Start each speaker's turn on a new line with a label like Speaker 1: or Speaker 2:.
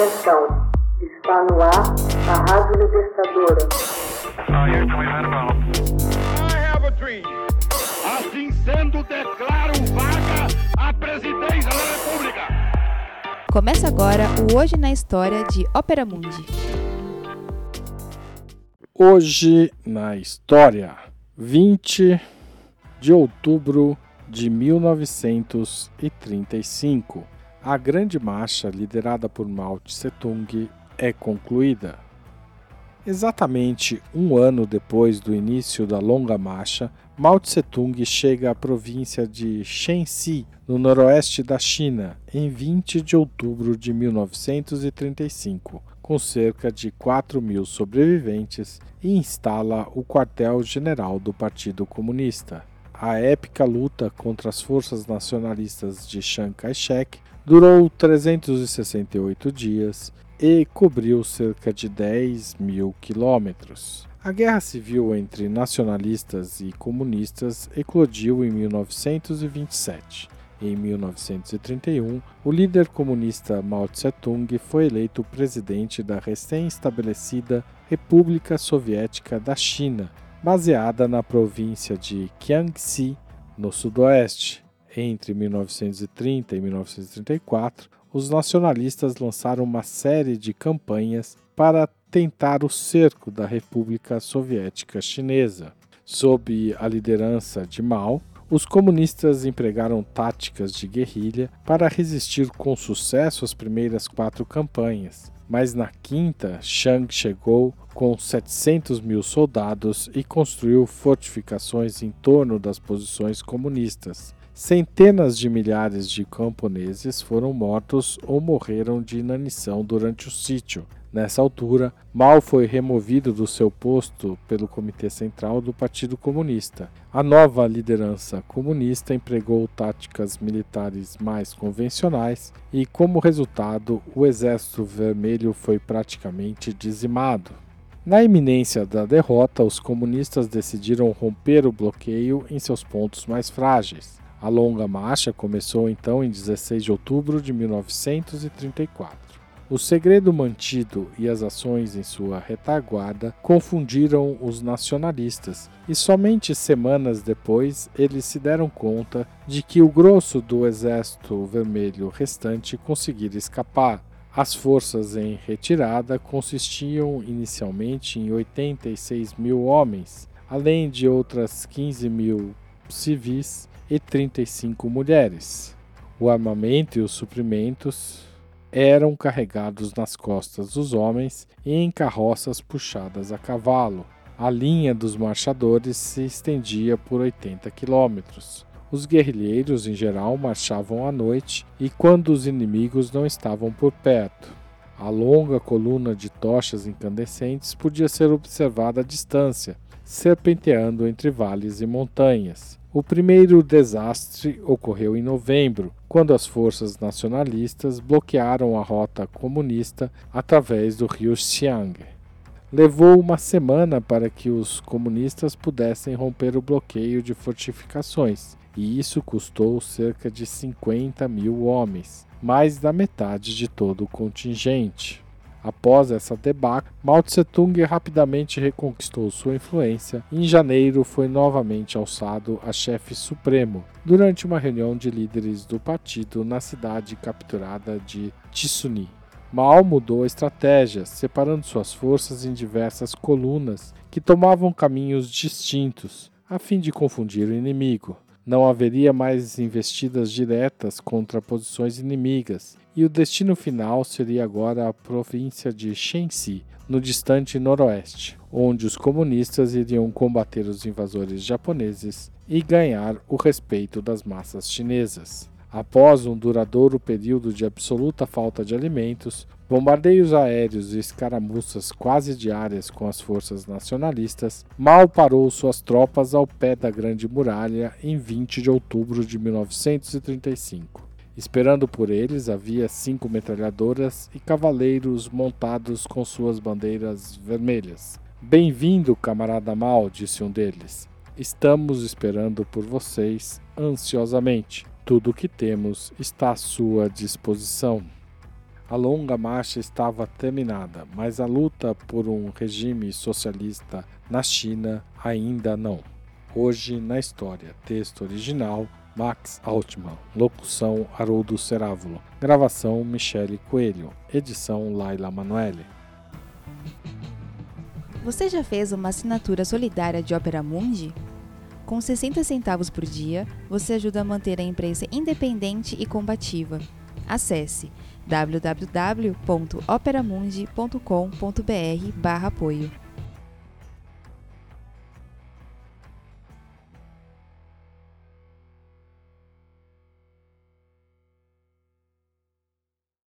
Speaker 1: Atenção, está no ar a Rádio Libertadora.
Speaker 2: Assim sendo, declaro vaga a presidência da República.
Speaker 3: Começa agora o Hoje na História de Ópera Mundi.
Speaker 4: Hoje na História, 20 de outubro de 1935. A Grande Marcha, liderada por Mao Tse-tung, é concluída. Exatamente um ano depois do início da Longa Marcha, Mao Tse-tung chega à província de Shenxi, no noroeste da China, em 20 de outubro de 1935, com cerca de 4 mil sobreviventes, e instala o quartel-general do Partido Comunista. A épica luta contra as forças nacionalistas de Chiang Kai-shek durou 368 dias e cobriu cerca de 10 mil quilômetros. A guerra civil entre nacionalistas e comunistas eclodiu em 1927. Em 1931, o líder comunista Mao Tse-tung foi eleito presidente da recém-estabelecida República Soviética da China, baseada na província de Jiangxi, no sudoeste. Entre 1930 e 1934, os nacionalistas lançaram uma série de campanhas para tentar o cerco da República Soviética Chinesa. Sob a liderança de Mao, os comunistas empregaram táticas de guerrilha para resistir com sucesso às primeiras quatro campanhas. Mas na quinta, Chiang chegou com 700 mil soldados e construiu fortificações em torno das posições comunistas. Centenas de milhares de camponeses foram mortos ou morreram de inanição durante o sítio. Nessa altura, Mao foi removido do seu posto pelo Comitê Central do Partido Comunista. A nova liderança comunista empregou táticas militares mais convencionais e, como resultado, o Exército Vermelho foi praticamente dizimado. Na iminência da derrota, os comunistas decidiram romper o bloqueio em seus pontos mais frágeis. A longa marcha começou então em 16 de outubro de 1934. O segredo mantido e as ações em sua retaguarda confundiram os nacionalistas, e somente semanas depois eles se deram conta de que o grosso do exército vermelho restante conseguira escapar. As forças em retirada consistiam inicialmente em 86 mil homens, além de outras 15 mil civis e 35 mulheres. O armamento e os suprimentos eram carregados nas costas dos homens e em carroças puxadas a cavalo. A linha dos marchadores se estendia por 80 quilômetros. Os guerrilheiros, em geral, marchavam à noite e quando os inimigos não estavam por perto. A longa coluna de tochas incandescentes podia ser observada à distância, serpenteando entre vales e montanhas. O primeiro desastre ocorreu em novembro, quando as forças nacionalistas bloquearam a rota comunista através do rio Xiang. Levou uma semana para que os comunistas pudessem romper o bloqueio de fortificações, e isso custou cerca de 50 mil homens, mais da metade de todo o contingente. Após essa debacle, Mao Tse-tung rapidamente reconquistou sua influência e em janeiro foi novamente alçado a chefe supremo, durante uma reunião de líderes do partido na cidade capturada de Tsuni. Mao mudou a estratégia, separando suas forças em diversas colunas que tomavam caminhos distintos, a fim de confundir o inimigo. Não haveria mais investidas diretas contra posições inimigas, e o destino final seria agora a província de Shenxi, no distante noroeste, onde os comunistas iriam combater os invasores japoneses e ganhar o respeito das massas chinesas. Após um duradouro período de absoluta falta de alimentos, bombardeios aéreos e escaramuças quase diárias com as forças nacionalistas, Mao parou suas tropas ao pé da Grande Muralha em 20 de outubro de 1935. Esperando por eles havia cinco metralhadoras e cavaleiros montados com suas bandeiras vermelhas. Bem-vindo, camarada Mao, disse um deles. Estamos esperando por vocês ansiosamente. Tudo o que temos está à sua disposição. A longa marcha estava terminada, mas a luta por um regime socialista na China ainda não. Hoje na história, texto original Max Altman, locução Haroldo Cerávulo, gravação Michele Coelho, edição Laila Manoeli.
Speaker 3: Você já fez uma assinatura solidária de Opera Mundi? Com 60 centavos por dia, você ajuda a manter a imprensa independente e combativa. Acesse www.operamundi.com.br/apoio.